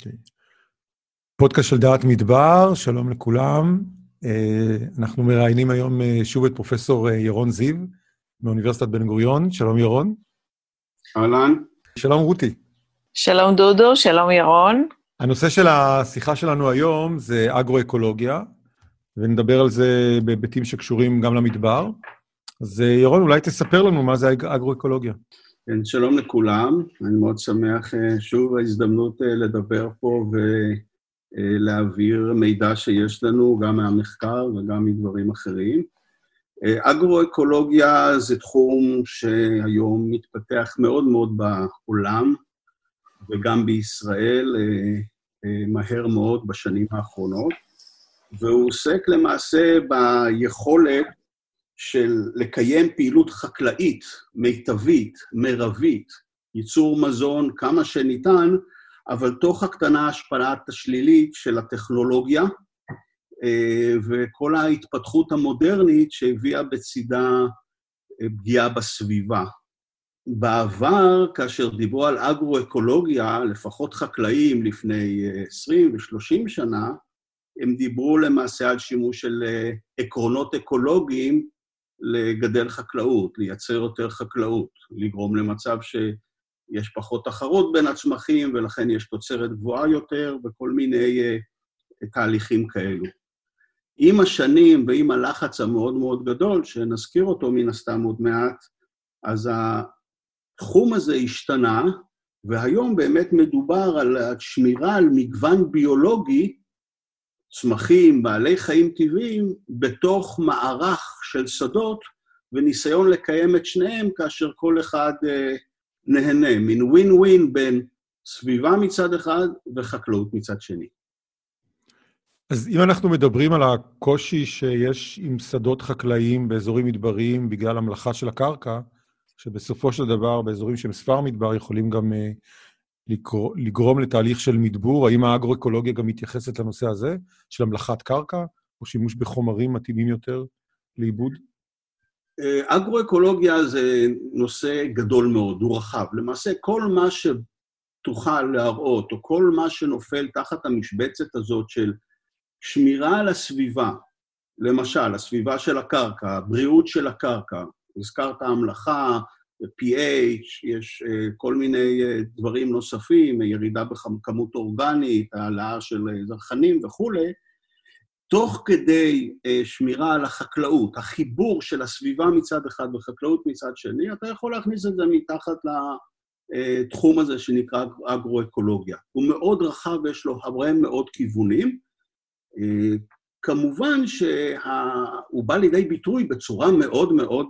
Okay. אוקיי. פודקאסט של דעת מדבר, שלום לכולם. אה, אנחנו מראיינים היום אה, שוב את פרופסור אה, ירון זיו מאוניברסיטת בן גוריון. שלום ירון. אהלן. שלום רותי. שלום דודו, שלום ירון. הנושא של השיחה שלנו היום זה אגרו-אקולוגיה, ונדבר על זה בהיבטים שקשורים גם למדבר. אז ירון, אולי תספר לנו מה זה אגרו-אקולוגיה. כן, שלום לכולם. אני מאוד שמח שוב ההזדמנות לדבר פה ולהעביר מידע שיש לנו גם מהמחקר וגם מדברים אחרים. אגרו-אקולוגיה זה תחום שהיום מתפתח מאוד מאוד בעולם וגם בישראל מהר מאוד בשנים האחרונות, והוא עוסק למעשה ביכולת של לקיים פעילות חקלאית מיטבית, מרבית, ייצור מזון כמה שניתן, אבל תוך הקטנה השפעת השלילית של הטכנולוגיה אה, וכל ההתפתחות המודרנית שהביאה בצידה אה, פגיעה בסביבה. בעבר, כאשר דיברו על אגרו-אקולוגיה, לפחות חקלאים לפני 20 ו-30 שנה, הם דיברו למעשה על שימוש של עקרונות אקולוגיים לגדל חקלאות, לייצר יותר חקלאות, לגרום למצב שיש פחות תחרות בין הצמחים ולכן יש תוצרת גבוהה יותר וכל מיני uh, תהליכים כאלו. עם השנים ועם הלחץ המאוד מאוד גדול, שנזכיר אותו מן הסתם עוד מעט, אז התחום הזה השתנה, והיום באמת מדובר על שמירה על מגוון ביולוגי צמחים, בעלי חיים טבעיים, בתוך מערך של שדות, וניסיון לקיים את שניהם כאשר כל אחד אה, נהנה, מין ווין ווין בין סביבה מצד אחד וחקלאות מצד שני. אז אם אנחנו מדברים על הקושי שיש עם שדות חקלאיים באזורים מדבריים בגלל המלאכה של הקרקע, שבסופו של דבר באזורים שהם ספר מדבר יכולים גם אה, לגרום לתהליך של מדבור? האם האגרו-אקולוגיה גם מתייחסת לנושא הזה, של המלאכת קרקע, או שימוש בחומרים מתאימים יותר לעיבוד? אה, אגרו-אקולוגיה זה נושא גדול מאוד, הוא רחב. למעשה, כל מה שתוכל להראות, או כל מה שנופל תחת המשבצת הזאת של שמירה על הסביבה, למשל, הסביבה של הקרקע, הבריאות של הקרקע, הזכרת המלאכה, pH, יש uh, כל מיני uh, דברים נוספים, ירידה בכמות אורגנית, העלאה של uh, זרחנים וכולי, תוך כדי שמירה על החקלאות, החיבור של הסביבה מצד אחד וחקלאות מצד שני, אתה יכול להכניס את זה מתחת לתחום הזה שנקרא אגרו-אקולוגיה. הוא מאוד רחב ויש לו הרבה מאוד כיוונים. כמובן שהוא בא לידי ביטוי בצורה מאוד מאוד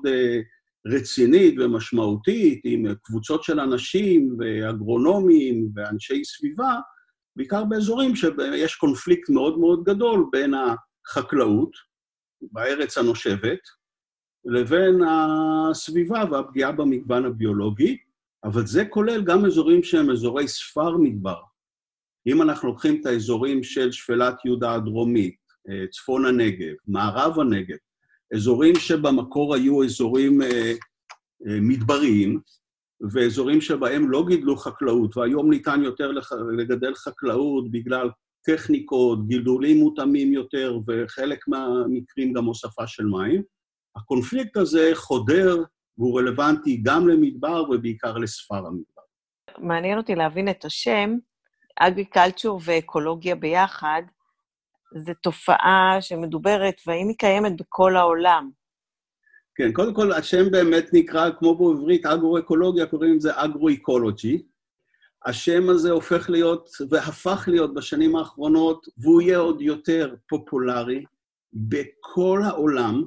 רצינית ומשמעותית עם קבוצות של אנשים ואגרונומים ואנשי סביבה, בעיקר באזורים שיש קונפליקט מאוד מאוד גדול בין החקלאות, בארץ הנושבת, לבין הסביבה והפגיעה במגוון הביולוגי, אבל זה כולל גם אזורים שהם אזורי ספר מדבר. אם אנחנו לוקחים את האזורים של שפלת יהודה הדרומית, צפון הנגב, מערב הנגב, אזורים שבמקור היו אזורים אה, אה, מדבריים, ואזורים שבהם לא גידלו חקלאות, והיום ניתן יותר לח... לגדל חקלאות בגלל טכניקות, גידולים מותאמים יותר, וחלק מהמקרים גם הוספה של מים. הקונפליקט הזה חודר והוא רלוונטי גם למדבר ובעיקר לספר המדבר. מעניין אותי להבין את השם, אגריקלצ'ור ואקולוגיה ביחד. זו תופעה שמדוברת, והאם היא קיימת בכל העולם? כן, קודם כל, השם באמת נקרא, כמו בעברית, אגרו-אקולוגיה, קוראים לזה אגרו-אקולוגי. השם הזה הופך להיות, והפך להיות בשנים האחרונות, והוא יהיה עוד יותר פופולרי בכל העולם.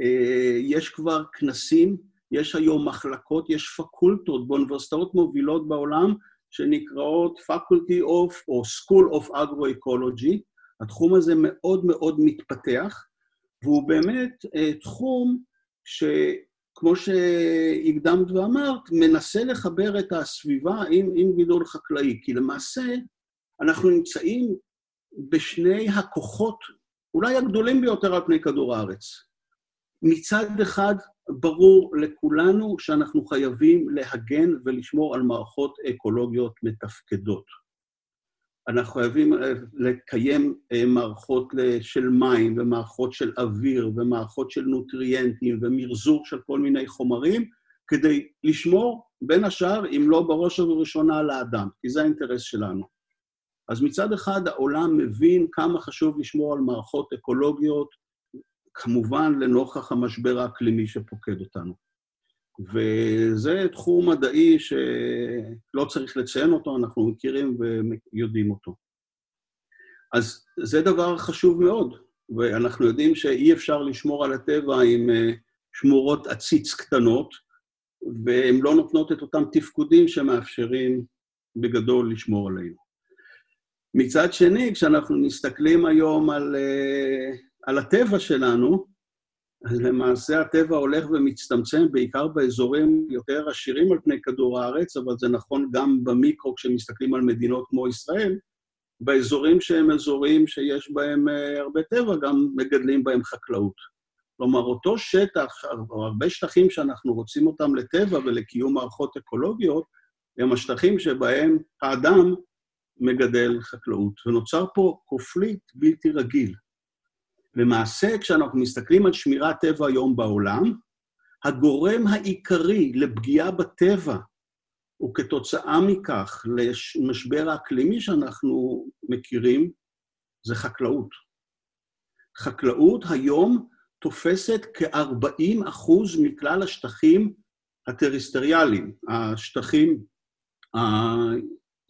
אה, יש כבר כנסים, יש היום מחלקות, יש פקולטות באוניברסיטאות מובילות בעולם, שנקראות Faculty of, או School of Agroecology, התחום הזה מאוד מאוד מתפתח, והוא באמת אה, תחום שכמו שהקדמת ואמרת, מנסה לחבר את הסביבה עם, עם גידול חקלאי, כי למעשה אנחנו נמצאים בשני הכוחות, אולי הגדולים ביותר על פני כדור הארץ. מצד אחד, ברור לכולנו שאנחנו חייבים להגן ולשמור על מערכות אקולוגיות מתפקדות. אנחנו חייבים אה, לקיים אה, מערכות של מים ומערכות של אוויר ומערכות של נוטריאנטים ומרזור של כל מיני חומרים, כדי לשמור, בין השאר, אם לא בראש ובראשונה, על האדם, כי זה האינטרס שלנו. אז מצד אחד העולם מבין כמה חשוב לשמור על מערכות אקולוגיות, כמובן לנוכח המשבר האקלימי שפוקד אותנו. וזה תחום מדעי שלא צריך לציין אותו, אנחנו מכירים ויודעים אותו. אז זה דבר חשוב מאוד, ואנחנו יודעים שאי אפשר לשמור על הטבע עם אה, שמורות עציץ קטנות, והן לא נותנות את אותם תפקודים שמאפשרים בגדול לשמור עלינו. מצד שני, כשאנחנו מסתכלים היום על, אה, על הטבע שלנו, אז למעשה הטבע הולך ומצטמצם בעיקר באזורים יותר עשירים על פני כדור הארץ, אבל זה נכון גם במיקרו כשמסתכלים על מדינות כמו ישראל, באזורים שהם אזורים שיש בהם אה, הרבה טבע, גם מגדלים בהם חקלאות. כלומר, אותו שטח, או הרבה שטחים שאנחנו רוצים אותם לטבע ולקיום מערכות אקולוגיות, הם השטחים שבהם האדם מגדל חקלאות. ונוצר פה קופליט בלתי רגיל. למעשה, כשאנחנו מסתכלים על שמירת טבע היום בעולם, הגורם העיקרי לפגיעה בטבע, וכתוצאה מכך למשבר האקלימי שאנחנו מכירים, זה חקלאות. חקלאות היום תופסת כ-40 אחוז מכלל השטחים הטריסטריאליים, השטחים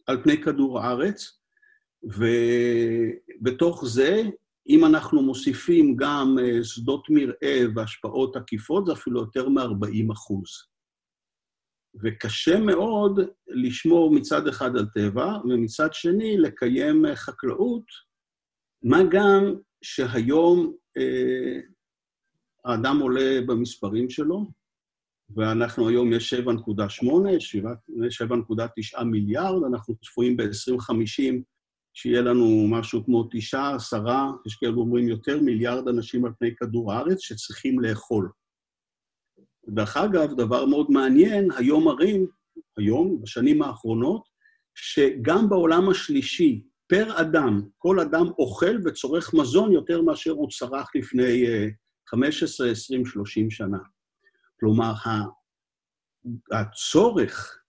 על פני כדור הארץ, ובתוך זה אם אנחנו מוסיפים גם אה, שדות מרעה והשפעות עקיפות, זה אפילו יותר מ-40 אחוז. וקשה מאוד לשמור מצד אחד על טבע, ומצד שני לקיים אה, חקלאות, מה גם שהיום אה, האדם עולה במספרים שלו, ואנחנו היום יש 7.8, 7.9 מיליארד, אנחנו צפויים ב-2050 שיהיה לנו משהו כמו תשעה, עשרה, יש כאלה אומרים יותר מיליארד אנשים על פני כדור הארץ שצריכים לאכול. דרך אגב, דבר מאוד מעניין, היום מראים, היום, בשנים האחרונות, שגם בעולם השלישי, פר אדם, כל אדם אוכל וצורך מזון יותר מאשר הוא צרך לפני 15, 20, 30 שנה. כלומר, הצורך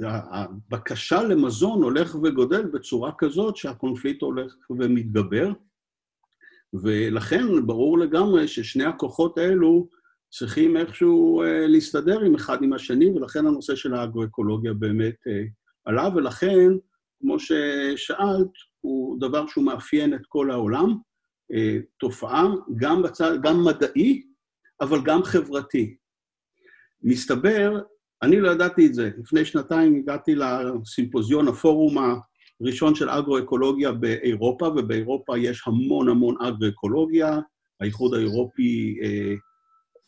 הבקשה למזון הולך וגודל בצורה כזאת שהקונפליט הולך ומתגבר, ולכן ברור לגמרי ששני הכוחות האלו צריכים איכשהו אה, להסתדר עם אחד עם השני, ולכן הנושא של האגרואקולוגיה באמת אה, עלה, ולכן, כמו ששאלת, הוא דבר שהוא מאפיין את כל העולם, אה, תופעה גם, בצד, גם מדעי, אבל גם חברתי. מסתבר אני לא ידעתי את זה. לפני שנתיים הגעתי לסימפוזיון, הפורום הראשון של אגרו-אקולוגיה באירופה, ובאירופה יש המון המון אגרו-אקולוגיה. האיחוד האירופי אה,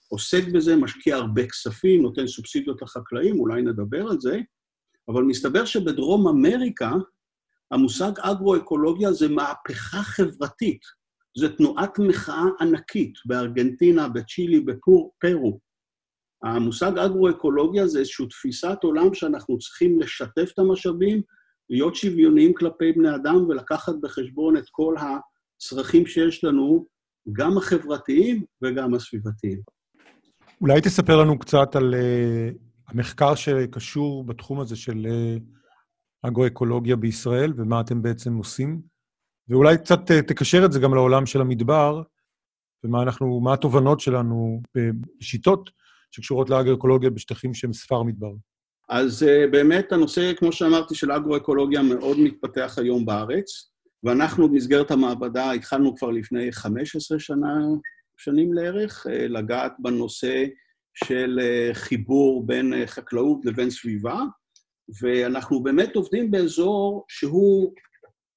עוסק בזה, משקיע הרבה כספים, נותן סובסידיות לחקלאים, אולי נדבר על זה, אבל מסתבר שבדרום אמריקה המושג אגרו-אקולוגיה זה מהפכה חברתית. זו תנועת מחאה ענקית בארגנטינה, בצ'ילי, בפרו. המושג אגרו-אקולוגיה זה איזושהי תפיסת עולם שאנחנו צריכים לשתף את המשאבים, להיות שוויוניים כלפי בני אדם ולקחת בחשבון את כל הצרכים שיש לנו, גם החברתיים וגם הסביבתיים. אולי תספר לנו קצת על uh, המחקר שקשור בתחום הזה של uh, אגרו-אקולוגיה בישראל, ומה אתם בעצם עושים, ואולי קצת uh, תקשר את זה גם לעולם של המדבר, ומה אנחנו, מה התובנות שלנו בשיטות שקשורות לאגרו-אקולוגיה בשטחים שהם ספר מדבר? אז uh, באמת הנושא, כמו שאמרתי, של אגרו-אקולוגיה מאוד מתפתח היום בארץ, ואנחנו במסגרת המעבדה התחלנו כבר לפני 15 שנה, שנים לערך, uh, לגעת בנושא של uh, חיבור בין חקלאות לבין סביבה, ואנחנו באמת עובדים באזור שהוא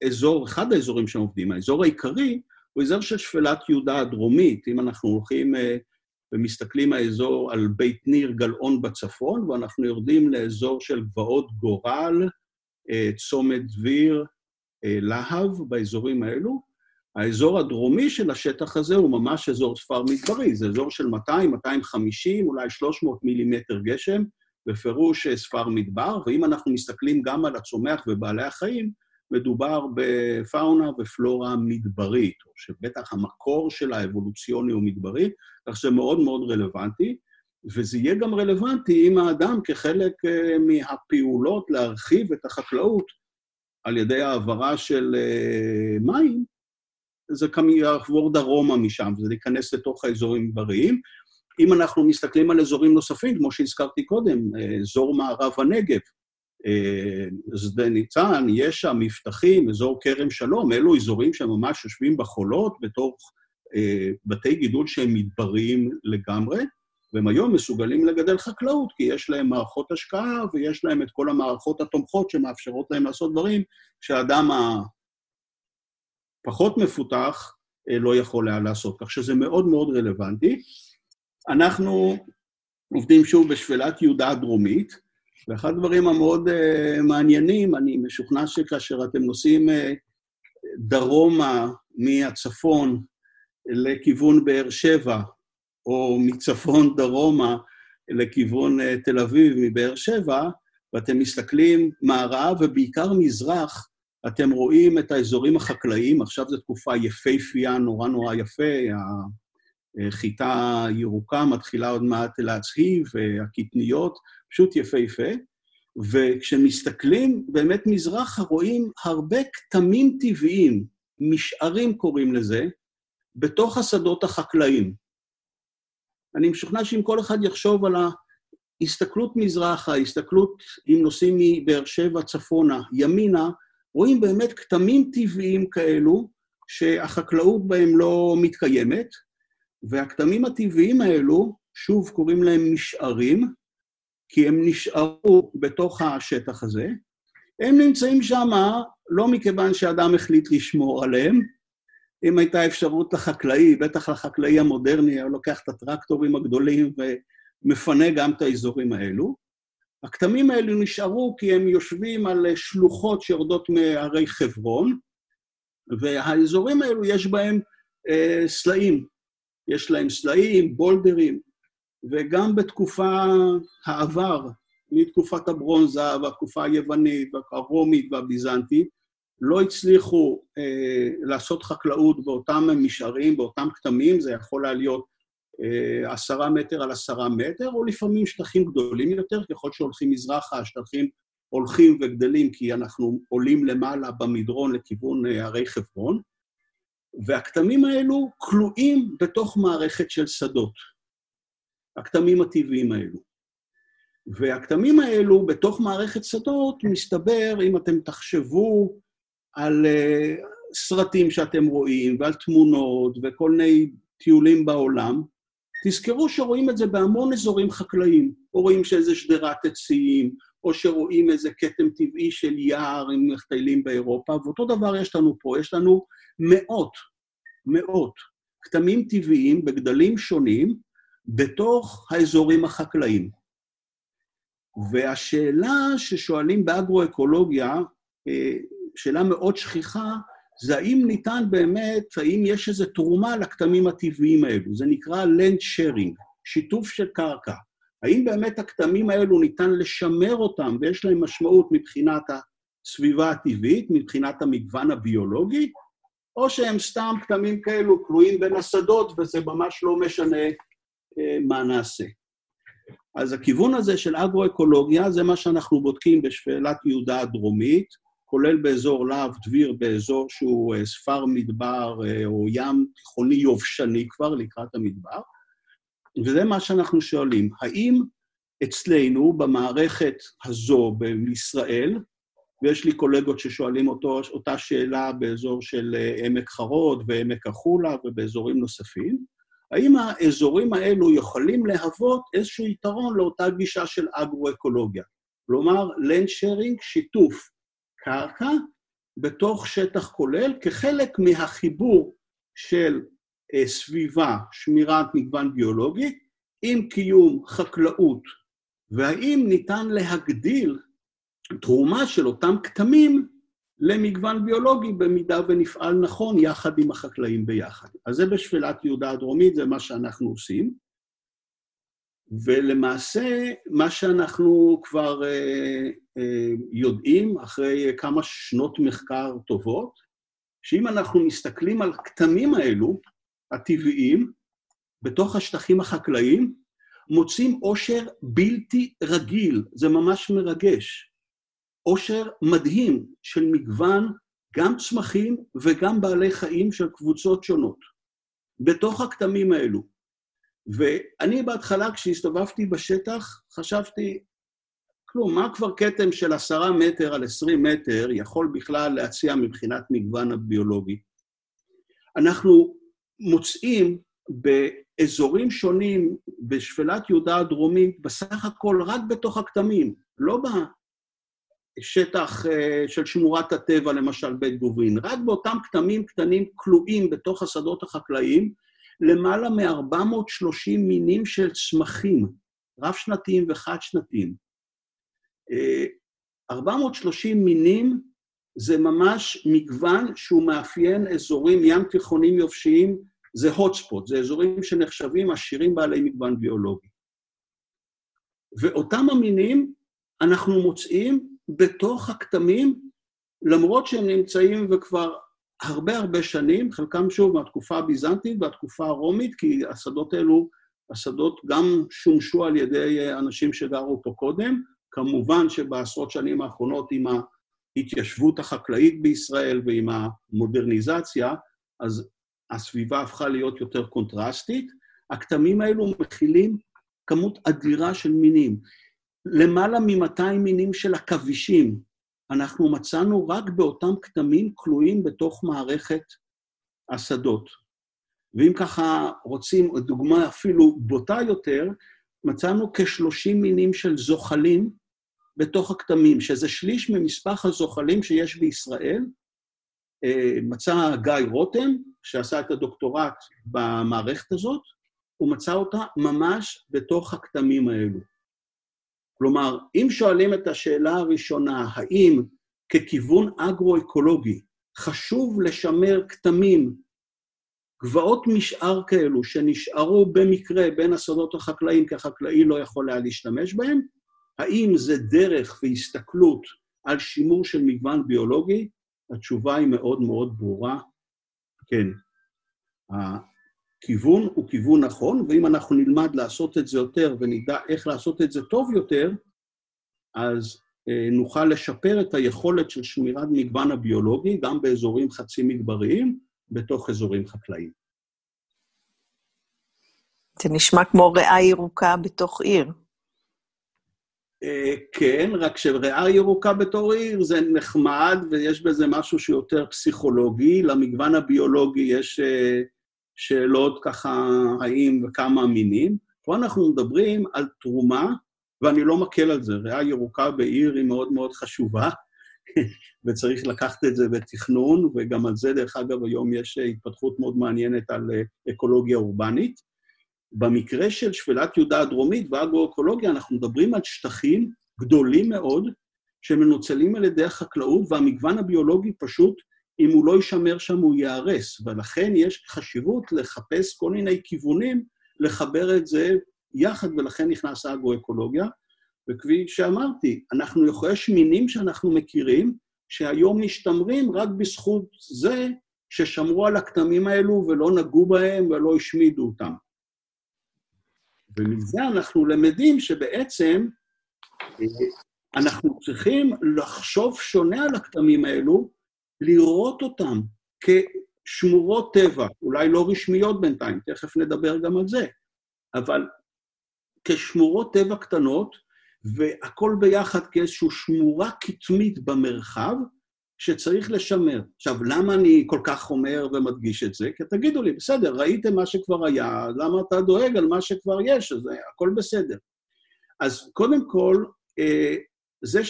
אזור, אחד האזורים שעובדים, האזור העיקרי הוא אזור של שפלת יהודה הדרומית. אם אנחנו הולכים ומסתכלים האזור על בית ניר גלאון בצפון, ואנחנו יורדים לאזור של גבעות גורל, אה, צומת דביר, אה, להב, באזורים האלו. האזור הדרומי של השטח הזה הוא ממש אזור ספר מדברי, זה אזור של 200, 250, אולי 300 מילימטר גשם, בפירוש ספר מדבר, ואם אנחנו מסתכלים גם על הצומח ובעלי החיים, מדובר בפאונה ופלורה מדברית, או שבטח המקור של האבולוציוני הוא מדברי, כך שזה מאוד מאוד רלוונטי, וזה יהיה גם רלוונטי אם האדם כחלק אה, מהפעולות להרחיב את החקלאות על ידי העברה של אה, מים, זה יעבור דרומה משם, וזה להיכנס לתוך האזורים מדבריים. אם אנחנו מסתכלים על אזורים נוספים, כמו שהזכרתי קודם, אה, אזור מערב הנגב, שדה ניצן, ישע, מבטחים, אזור כרם שלום, אלו אזורים שממש יושבים בחולות בתוך בתי גידול שהם מדבריים לגמרי. והם היום מסוגלים לגדל חקלאות, כי יש להם מערכות השקעה ויש להם את כל המערכות התומכות שמאפשרות להם לעשות דברים שהאדם הפחות מפותח אה, לא יכול היה לעשות. כך שזה מאוד מאוד רלוונטי. אנחנו עובדים שוב בשפלת יהודה הדרומית, ואחד הדברים המאוד uh, מעניינים, אני משוכנע שכאשר אתם נוסעים uh, דרומה מהצפון לכיוון באר שבע, או מצפון דרומה לכיוון אה, תל אביב מבאר שבע, ואתם מסתכלים מערב ובעיקר מזרח, אתם רואים את האזורים החקלאיים, עכשיו זו תקופה יפהפייה, נורא נורא יפה, החיטה הירוקה מתחילה עוד מעט להצהיב, הקטניות, פשוט יפהפה. וכשמסתכלים באמת מזרחה, רואים הרבה כתמים טבעיים, משערים קוראים לזה, בתוך השדות החקלאיים. אני משוכנע שאם כל אחד יחשוב על ההסתכלות מזרחה, ההסתכלות, אם נוסעים מבאר שבע צפונה, ימינה, רואים באמת כתמים טבעיים כאלו, שהחקלאות בהם לא מתקיימת, והכתמים הטבעיים האלו, שוב קוראים להם נשארים, כי הם נשארו בתוך השטח הזה. הם נמצאים שם לא מכיוון שאדם החליט לשמור עליהם, אם הייתה אפשרות לחקלאי, בטח לחקלאי המודרני, היה לוקח את הטרקטורים הגדולים ומפנה גם את האזורים האלו. הכתמים האלו נשארו כי הם יושבים על שלוחות שיורדות מהרי חברון, והאזורים האלו יש בהם אה, סלעים. יש להם סלעים, בולדרים, וגם בתקופה העבר, מתקופת הברונזה והתקופה היוונית והרומית והביזנטית, לא הצליחו אה, לעשות חקלאות באותם משערים, באותם כתמים, זה יכול היה להיות אה, עשרה מטר על עשרה מטר, או לפעמים שטחים גדולים יותר, ככל שהולכים מזרחה, השטחים הולכים וגדלים, כי אנחנו עולים למעלה במדרון לכיוון אה, הרי חברון, והכתמים האלו כלואים בתוך מערכת של שדות, הכתמים הטבעיים האלו. והכתמים האלו בתוך מערכת שדות, מסתבר, אם אתם תחשבו על uh, סרטים שאתם רואים, ועל תמונות, וכל מיני טיולים בעולם, תזכרו שרואים את זה בהמון אזורים חקלאיים. או רואים שאיזה שדרת עצים, או שרואים איזה כתם טבעי של יער עם מטיילים באירופה, ואותו דבר יש לנו פה, יש לנו מאות, מאות כתמים טבעיים בגדלים שונים בתוך האזורים החקלאיים. והשאלה ששואלים באגרואקולוגיה, אה, שאלה מאוד שכיחה, זה האם ניתן באמת, האם יש איזו תרומה לכתמים הטבעיים האלו. זה נקרא land sharing, שיתוף של קרקע. האם באמת הכתמים האלו ניתן לשמר אותם ויש להם משמעות מבחינת הסביבה הטבעית, מבחינת המגוון הביולוגי, או שהם סתם כתמים כאלו קלויים בין השדות וזה ממש לא משנה אה, מה נעשה. אז הכיוון הזה של אגרואקולוגיה זה מה שאנחנו בודקים בשפלת יהודה הדרומית. כולל באזור להב דביר, באזור שהוא אה, ספר מדבר אה, או ים תיכוני יובשני כבר לקראת המדבר, וזה מה שאנחנו שואלים, האם אצלנו, במערכת הזו בישראל, ויש לי קולגות ששואלים אותו, אותה שאלה באזור של אה, עמק חרוד ועמק החולה ובאזורים נוספים, האם האזורים האלו יכולים להוות איזשהו יתרון לאותה גישה של אגרו-אקולוגיה? כלומר, land sharing, שיתוף קרקע בתוך שטח כולל כחלק מהחיבור של אה, סביבה, שמירת מגוון ביולוגי, עם קיום חקלאות, והאם ניתן להגדיל תרומה של אותם כתמים למגוון ביולוגי במידה ונפעל נכון יחד עם החקלאים ביחד. אז זה בשפלת יהודה הדרומית, זה מה שאנחנו עושים. ולמעשה, מה שאנחנו כבר אה, אה, יודעים אחרי כמה שנות מחקר טובות, שאם אנחנו מסתכלים על הכתמים האלו, הטבעיים, בתוך השטחים החקלאיים, מוצאים עושר בלתי רגיל, זה ממש מרגש. עושר מדהים של מגוון גם צמחים וגם בעלי חיים של קבוצות שונות, בתוך הכתמים האלו. ואני בהתחלה, כשהסתובבתי בשטח, חשבתי, כלום, מה כבר כתם של עשרה מטר על עשרים מטר יכול בכלל להציע מבחינת מגוון הביולוגי? אנחנו מוצאים באזורים שונים בשפלת יהודה הדרומית, בסך הכל רק בתוך הכתמים, לא בשטח אה, של שמורת הטבע, למשל בית גוברין, רק באותם כתמים קטנים כלואים בתוך השדות החקלאיים, למעלה מ-430 מינים של צמחים, רב-שנתיים וחד-שנתיים. 430 אה, מינים זה ממש מגוון שהוא מאפיין אזורים ים תיכונים יובשיים, זה hotspot, זה אזורים שנחשבים עשירים בעלי מגוון ביולוגי. ואותם המינים אנחנו מוצאים בתוך הכתמים, למרות שהם נמצאים וכבר הרבה הרבה שנים, חלקם שוב מהתקופה הביזנטית והתקופה הרומית, כי השדות האלו, השדות גם שומשו על ידי אנשים שגרו פה קודם, כמובן שבעשרות שנים האחרונות עם ההתיישבות החקלאית בישראל ועם המודרניזציה, אז הסביבה הפכה להיות יותר קונטרסטית. הכתמים האלו מכילים כמות אדירה של מינים. למעלה מ-200 מינים של עכבישים, אנחנו מצאנו רק באותם כתמים כלואים בתוך מערכת השדות. ואם ככה רוצים דוגמה אפילו בוטה יותר, מצאנו כ-30 מינים של זוחלים בתוך הכתמים, שזה שליש ממספר הזוחלים שיש בישראל. אה, מצא גיא רותם, שעשה את הדוקטורט במערכת הזאת, הוא מצא אותה ממש בתוך הכתמים האלו. כלומר, אם שואלים את השאלה הראשונה, האם ככיוון אגרו-אקולוגי חשוב לשמר כתמים, גבעות משאר כאלו שנשארו במקרה בין השדות החקלאיים, כי החקלאי לא יכול היה להשתמש בהם, האם זה דרך והסתכלות על שימור של מגוון ביולוגי? התשובה היא מאוד מאוד ברורה, כן. הכיוון הוא כיוון נכון, ואם אנחנו נלמד לעשות את זה יותר ונדע איך לעשות את זה טוב יותר, אז אה, נוכל לשפר את היכולת של שמירת מגוון הביולוגי גם באזורים חצי מדבריים, בתוך אזורים חקלאיים. זה נשמע כמו ריאה ירוקה בתוך עיר. אה, כן, רק שריאה ירוקה בתור עיר זה נחמד ויש בזה משהו שיותר פסיכולוגי. למגוון הביולוגי יש אה, שאלות ככה, האם וכמה מינים. פה אנחנו מדברים על תרומה, ואני לא מקל על זה, ריאה ירוקה בעיר היא מאוד מאוד חשובה, וצריך לקחת את זה בתכנון, וגם על זה, דרך אגב, היום יש התפתחות מאוד מעניינת על אה, אקולוגיה אורבנית. במקרה של שפלת יהודה הדרומית ואגרו-אקולוגיה, אנחנו מדברים על שטחים גדולים מאוד, שמנוצלים על ידי החקלאות, והמגוון הביולוגי פשוט אם הוא לא יישמר שם, הוא ייהרס, ולכן יש חשיבות לחפש כל מיני כיוונים לחבר את זה יחד, ולכן נכנס האגרו-אקולוגיה. וכפי שאמרתי, אנחנו, יש מינים שאנחנו מכירים, שהיום משתמרים רק בזכות זה ששמרו על הכתמים האלו ולא נגעו בהם ולא השמידו אותם. ומזה אנחנו למדים שבעצם אה, אנחנו צריכים לחשוב שונה על הכתמים האלו, לראות אותם כשמורות טבע, אולי לא רשמיות בינתיים, תכף נדבר גם על זה, אבל כשמורות טבע קטנות, והכל ביחד כאיזושהי שמורה קטמית במרחב, שצריך לשמר. עכשיו, למה אני כל כך אומר ומדגיש את זה? כי תגידו לי, בסדר, ראיתם מה שכבר היה, למה אתה דואג על מה שכבר יש? אז הכל בסדר. אז קודם כל, אה, זה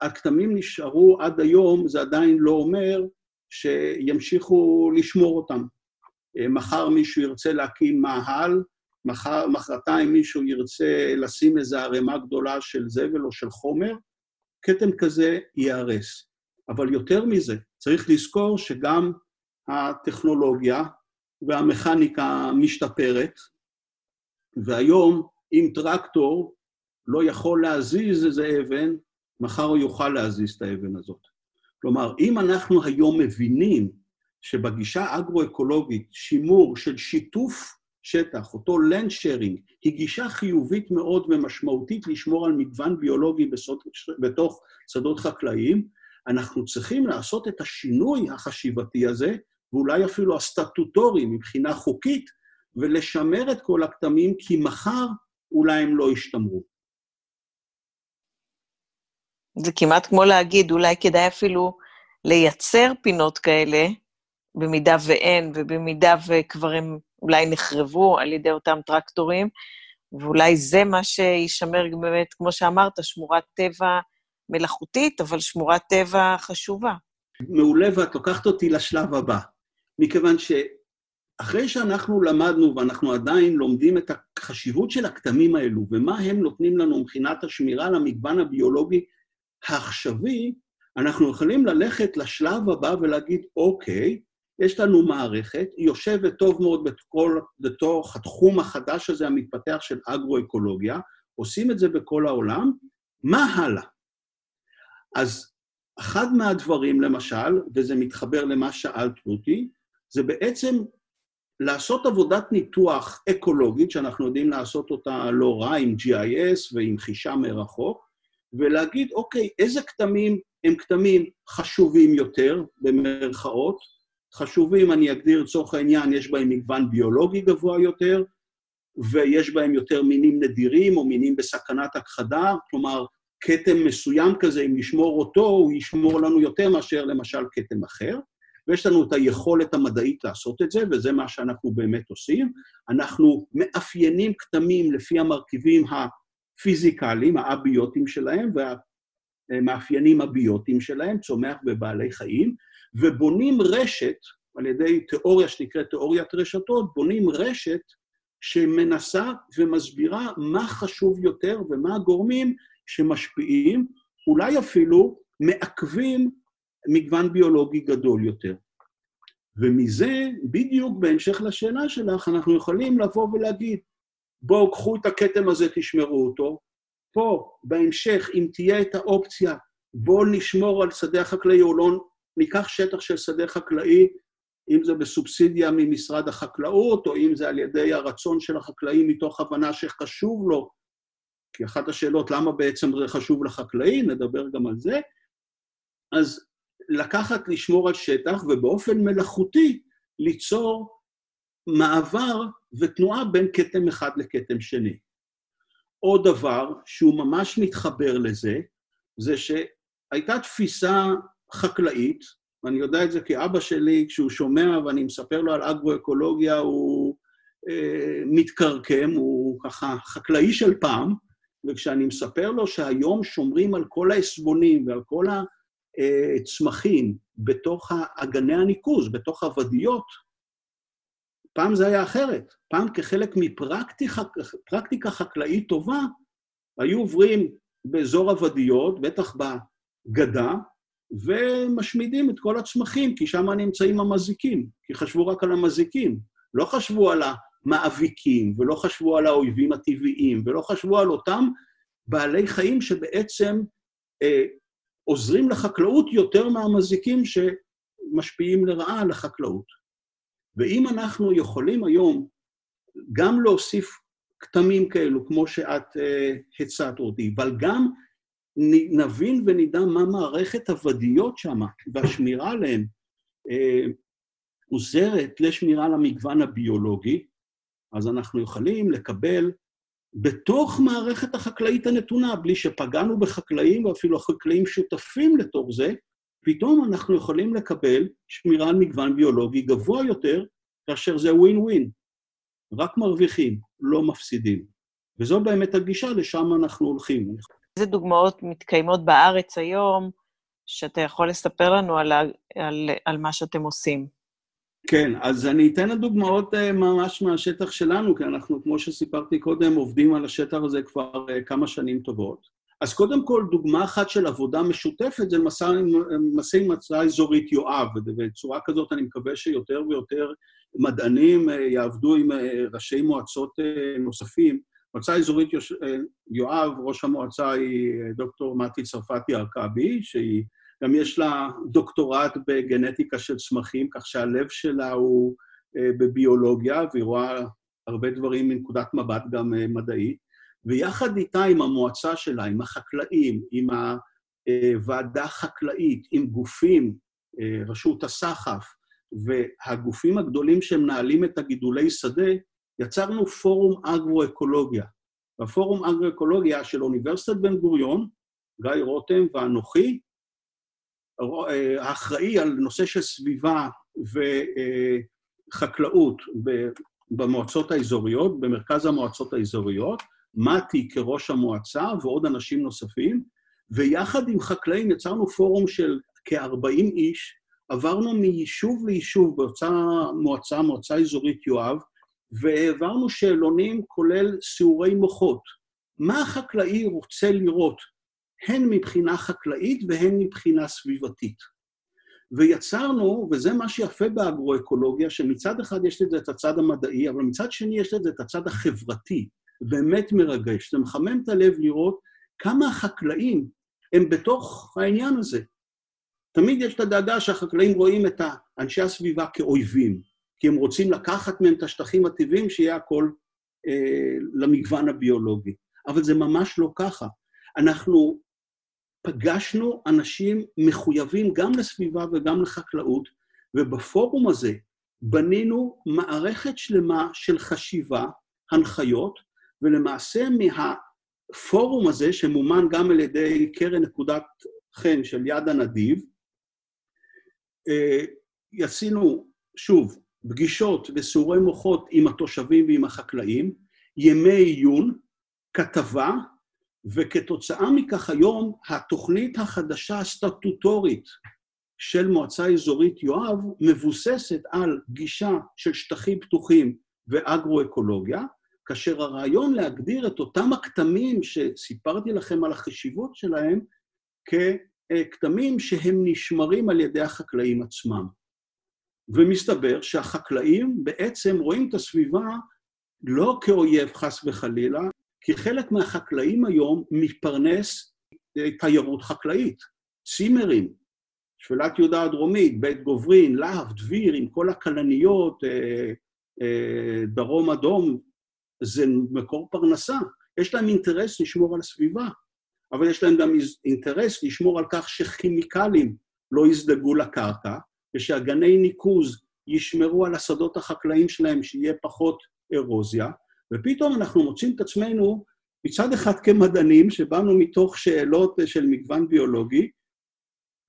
הכתמים נשארו עד היום, זה עדיין לא אומר שימשיכו לשמור אותם. אה, מחר מישהו ירצה להקים מאהל, מחר, מחרתיים מישהו ירצה לשים איזו ערימה גדולה של זבל או של חומר, כתם כזה ייהרס. אבל יותר מזה, צריך לזכור שגם הטכנולוגיה והמכניקה משתפרת, והיום אם טרקטור לא יכול להזיז איזה אבן, מחר הוא יוכל להזיז את האבן הזאת. כלומר, אם אנחנו היום מבינים שבגישה אגרו-אקולוגית שימור של שיתוף שטח, אותו land sharing, היא גישה חיובית מאוד ומשמעותית לשמור על מגוון ביולוגי בסוד, בתוך שדות חקלאיים, אנחנו צריכים לעשות את השינוי החשיבתי הזה, ואולי אפילו הסטטוטורי מבחינה חוקית, ולשמר את כל הכתמים, כי מחר אולי הם לא ישתמרו. זה כמעט כמו להגיד, אולי כדאי אפילו לייצר פינות כאלה, במידה ואין, ובמידה וכבר הם אולי נחרבו על ידי אותם טרקטורים, ואולי זה מה שישמר באמת, כמו שאמרת, שמורת טבע מלאכותית, אבל שמורת טבע חשובה. מעולה, ואת לוקחת אותי לשלב הבא. מכיוון שאחרי שאנחנו למדנו, ואנחנו עדיין לומדים את החשיבות של הכתמים האלו, ומה הם נותנים לנו מבחינת השמירה על המגוון הביולוגי העכשווי, אנחנו יכולים ללכת לשלב הבא ולהגיד, אוקיי, יש לנו מערכת, היא יושבת טוב מאוד בכל, בתוך התחום החדש הזה המתפתח של אגרו-אקולוגיה, עושים את זה בכל העולם, מה הלאה? אז אחד מהדברים, למשל, וזה מתחבר למה שאלת אותי, זה בעצם לעשות עבודת ניתוח אקולוגית, שאנחנו יודעים לעשות אותה לא רע עם GIS ועם חישה מרחוק, ולהגיד, אוקיי, איזה כתמים הם כתמים חשובים יותר, במרכאות, חשובים, אני אגדיר לצורך העניין, יש בהם מגוון ביולוגי גבוה יותר, ויש בהם יותר מינים נדירים או מינים בסכנת הכחדה, כלומר, כתם מסוים כזה, אם נשמור אותו, הוא ישמור לנו יותר מאשר למשל כתם אחר. ויש לנו את היכולת המדעית לעשות את זה, וזה מה שאנחנו באמת עושים. אנחנו מאפיינים כתמים לפי המרכיבים הפיזיקליים, האביוטיים שלהם, והמאפיינים הביוטיים שלהם, צומח בבעלי חיים, ובונים רשת, על ידי תיאוריה שנקראת תיאוריית רשתות, בונים רשת שמנסה ומסבירה מה חשוב יותר ומה הגורמים שמשפיעים, אולי אפילו מעכבים מגוון ביולוגי גדול יותר. ומזה, בדיוק בהמשך לשאלה שלך, אנחנו יכולים לבוא ולהגיד, בואו, קחו את הכתם הזה, תשמרו אותו. פה, בהמשך, אם תהיה את האופציה, בואו נשמור על שדה החקלאי או לא ניקח שטח של שדה חקלאי, אם זה בסובסידיה ממשרד החקלאות, או אם זה על ידי הרצון של החקלאי מתוך הבנה שחשוב לו, כי אחת השאלות, למה בעצם זה חשוב לחקלאי, נדבר גם על זה, אז לקחת, לשמור על שטח, ובאופן מלאכותי ליצור מעבר ותנועה בין כתם אחד לכתם שני. עוד דבר שהוא ממש מתחבר לזה, זה שהייתה תפיסה חקלאית, ואני יודע את זה כי אבא שלי, כשהוא שומע ואני מספר לו על אגרו-אקולוגיה, הוא אה, מתקרקם, הוא ככה חקלאי של פעם, וכשאני מספר לו שהיום שומרים על כל העסבונים ועל כל הצמחים בתוך אגני הניקוז, בתוך הוודיות, פעם זה היה אחרת. פעם כחלק מפרקטיקה חקלאית טובה, היו עוברים באזור הוודיות, בטח בגדה, ומשמידים את כל הצמחים, כי שם נמצאים המזיקים, כי חשבו רק על המזיקים. לא חשבו על המאביקים, ולא חשבו על האויבים הטבעיים, ולא חשבו על אותם בעלי חיים שבעצם אה, עוזרים לחקלאות יותר מהמזיקים שמשפיעים לרעה על החקלאות. ואם אנחנו יכולים היום גם להוסיף כתמים כאלו, כמו שאת אה, הצעת אותי, אבל גם נבין ונדע מה מערכת הוודיות שם, והשמירה עליהן אה, עוזרת לשמירה על המגוון הביולוגי, אז אנחנו יכולים לקבל בתוך מערכת החקלאית הנתונה, בלי שפגענו בחקלאים, ואפילו החקלאים שותפים לתוך זה, פתאום אנחנו יכולים לקבל שמירה על מגוון ביולוגי גבוה יותר, כאשר זה ווין ווין. רק מרוויחים, לא מפסידים. וזו באמת הגישה, לשם אנחנו הולכים. איזה דוגמאות מתקיימות בארץ היום, שאתה יכול לספר לנו על, על, על מה שאתם עושים? כן, אז אני אתן לדוגמאות אה, ממש מהשטח שלנו, כי אנחנו, כמו שסיפרתי קודם, עובדים על השטח הזה כבר אה, כמה שנים טובות. אז קודם כל, דוגמה אחת של עבודה משותפת זה עם מצע אזורית יואב, ובצורה כזאת אני מקווה שיותר ויותר מדענים אה, יעבדו עם ראשי מועצות נוספים. מועצה אזורית. יואב, ראש המועצה היא דוקטור מתי צרפתי ארכבי, שהיא, גם יש לה דוקטורט בגנטיקה של צמחים, כך שהלב שלה הוא בביולוגיה, והיא רואה הרבה דברים מנקודת מבט גם מדעית. ויחד איתה, עם המועצה שלה, עם החקלאים, עם הוועדה החקלאית, עם גופים, רשות הסחף, והגופים הגדולים שמנהלים את הגידולי שדה, יצרנו פורום אגרו-אקולוגיה. בפורום אגרו-אקולוגיה של אוניברסיטת בן גוריון, גיא רותם ואנוכי, האחראי על נושא של סביבה וחקלאות במועצות האזוריות, במרכז המועצות האזוריות, מתי כראש המועצה ועוד אנשים נוספים, ויחד עם חקלאים יצרנו פורום של כ-40 איש, עברנו מיישוב ליישוב באותה מועצה, מועצה אזורית יואב, והעברנו שאלונים כולל סיעורי מוחות. מה החקלאי רוצה לראות, הן מבחינה חקלאית והן מבחינה סביבתית. ויצרנו, וזה מה שיפה באגרואקולוגיה, שמצד אחד יש לזה את הצד המדעי, אבל מצד שני יש לזה את הצד החברתי, באמת מרגש. זה מחמם את הלב לראות כמה החקלאים הם בתוך העניין הזה. תמיד יש את הדאגה שהחקלאים רואים את אנשי הסביבה כאויבים, כי הם רוצים לקחת מהם את השטחים הטבעיים, שיהיה הכל אה, למגוון הביולוגי. אבל זה ממש לא ככה. אנחנו פגשנו אנשים מחויבים גם לסביבה וגם לחקלאות, ובפורום הזה בנינו מערכת שלמה של חשיבה, הנחיות, ולמעשה מהפורום הזה, שמומן גם על ידי קרן נקודת חן של יד הנדיב, עשינו, שוב, פגישות וסיורי מוחות עם התושבים ועם החקלאים, ימי עיון, כתבה, וכתוצאה מכך היום התוכנית החדשה הסטטוטורית של מועצה אזורית יואב מבוססת על גישה של שטחים פתוחים ואגרו-אקולוגיה, כאשר הרעיון להגדיר את אותם הכתמים שסיפרתי לכם על החשיבות שלהם ככתמים שהם נשמרים על ידי החקלאים עצמם. ומסתבר שהחקלאים בעצם רואים את הסביבה לא כאויב חס וחלילה, כי חלק מהחקלאים היום מתפרנס תיירות חקלאית, צימרים, שפלת יהודה הדרומית, בית גוברין, להב, דביר, עם כל הכלניות, אה, אה, דרום אדום, זה מקור פרנסה. יש להם אינטרס לשמור על הסביבה, אבל יש להם גם אינטרס לשמור על כך שכימיקלים לא יזדגו לקרקע, ושהגני ניקוז ישמרו על השדות החקלאיים שלהם, שיהיה פחות אירוזיה, ופתאום אנחנו מוצאים את עצמנו מצד אחד כמדענים, שבאנו מתוך שאלות של מגוון ביולוגי,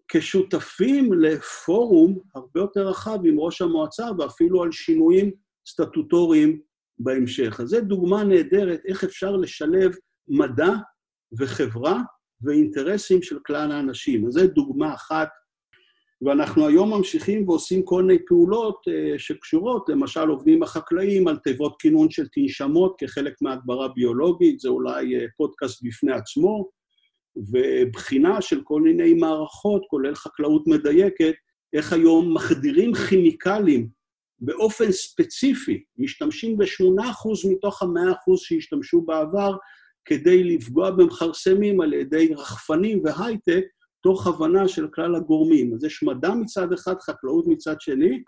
כשותפים לפורום הרבה יותר רחב עם ראש המועצה, ואפילו על שינויים סטטוטוריים בהמשך. אז זו דוגמה נהדרת איך אפשר לשלב מדע וחברה ואינטרסים של כלל האנשים. אז זו דוגמה אחת ואנחנו היום ממשיכים ועושים כל מיני פעולות uh, שקשורות, למשל עובדים החקלאים על תיבות כינון של תנשמות כחלק מהדברה ביולוגית, זה אולי uh, פודקאסט בפני עצמו, ובחינה של כל מיני מערכות, כולל חקלאות מדייקת, איך היום מחדירים כימיקלים באופן ספציפי, משתמשים ב-8% מתוך ה-100% שהשתמשו בעבר, כדי לפגוע במכרסמים על ידי רחפנים והייטק, תוך הבנה של כלל הגורמים. אז יש מדע מצד אחד, חקלאות מצד שני,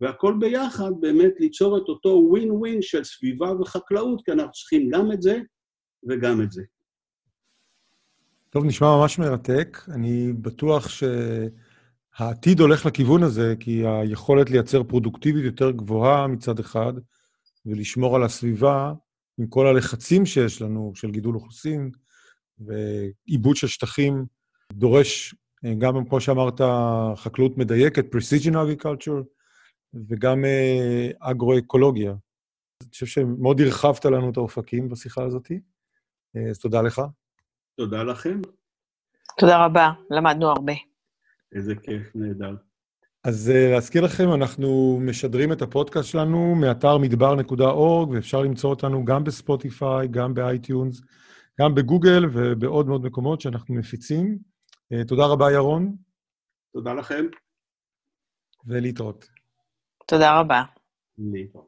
והכל ביחד באמת ליצור את אותו ווין ווין של סביבה וחקלאות, כי אנחנו צריכים גם את זה וגם את זה. טוב, נשמע ממש מרתק. אני בטוח שהעתיד הולך לכיוון הזה, כי היכולת לייצר פרודוקטיביות יותר גבוהה מצד אחד, ולשמור על הסביבה, עם כל הלחצים שיש לנו של גידול אוכלוסין ועיבוד של שטחים, דורש אה, גם, כמו שאמרת, חקלאות מדייקת, precision agriculture, וגם אה, אגרו-אקולוגיה. אני חושב שמאוד הרחבת לנו את האופקים בשיחה הזאת, אה, אז תודה לך. תודה לכם. תודה רבה, למדנו הרבה. איזה כיף, נהדר. אז להזכיר לכם, אנחנו משדרים את הפודקאסט שלנו מאתר מדבר.org, ואפשר למצוא אותנו גם בספוטיפיי, גם באייטיונס, גם בגוגל ובעוד מאות מקומות שאנחנו מפיצים. אה, תודה רבה, ירון. תודה לכם. ולהתראות. תודה רבה. להתראות.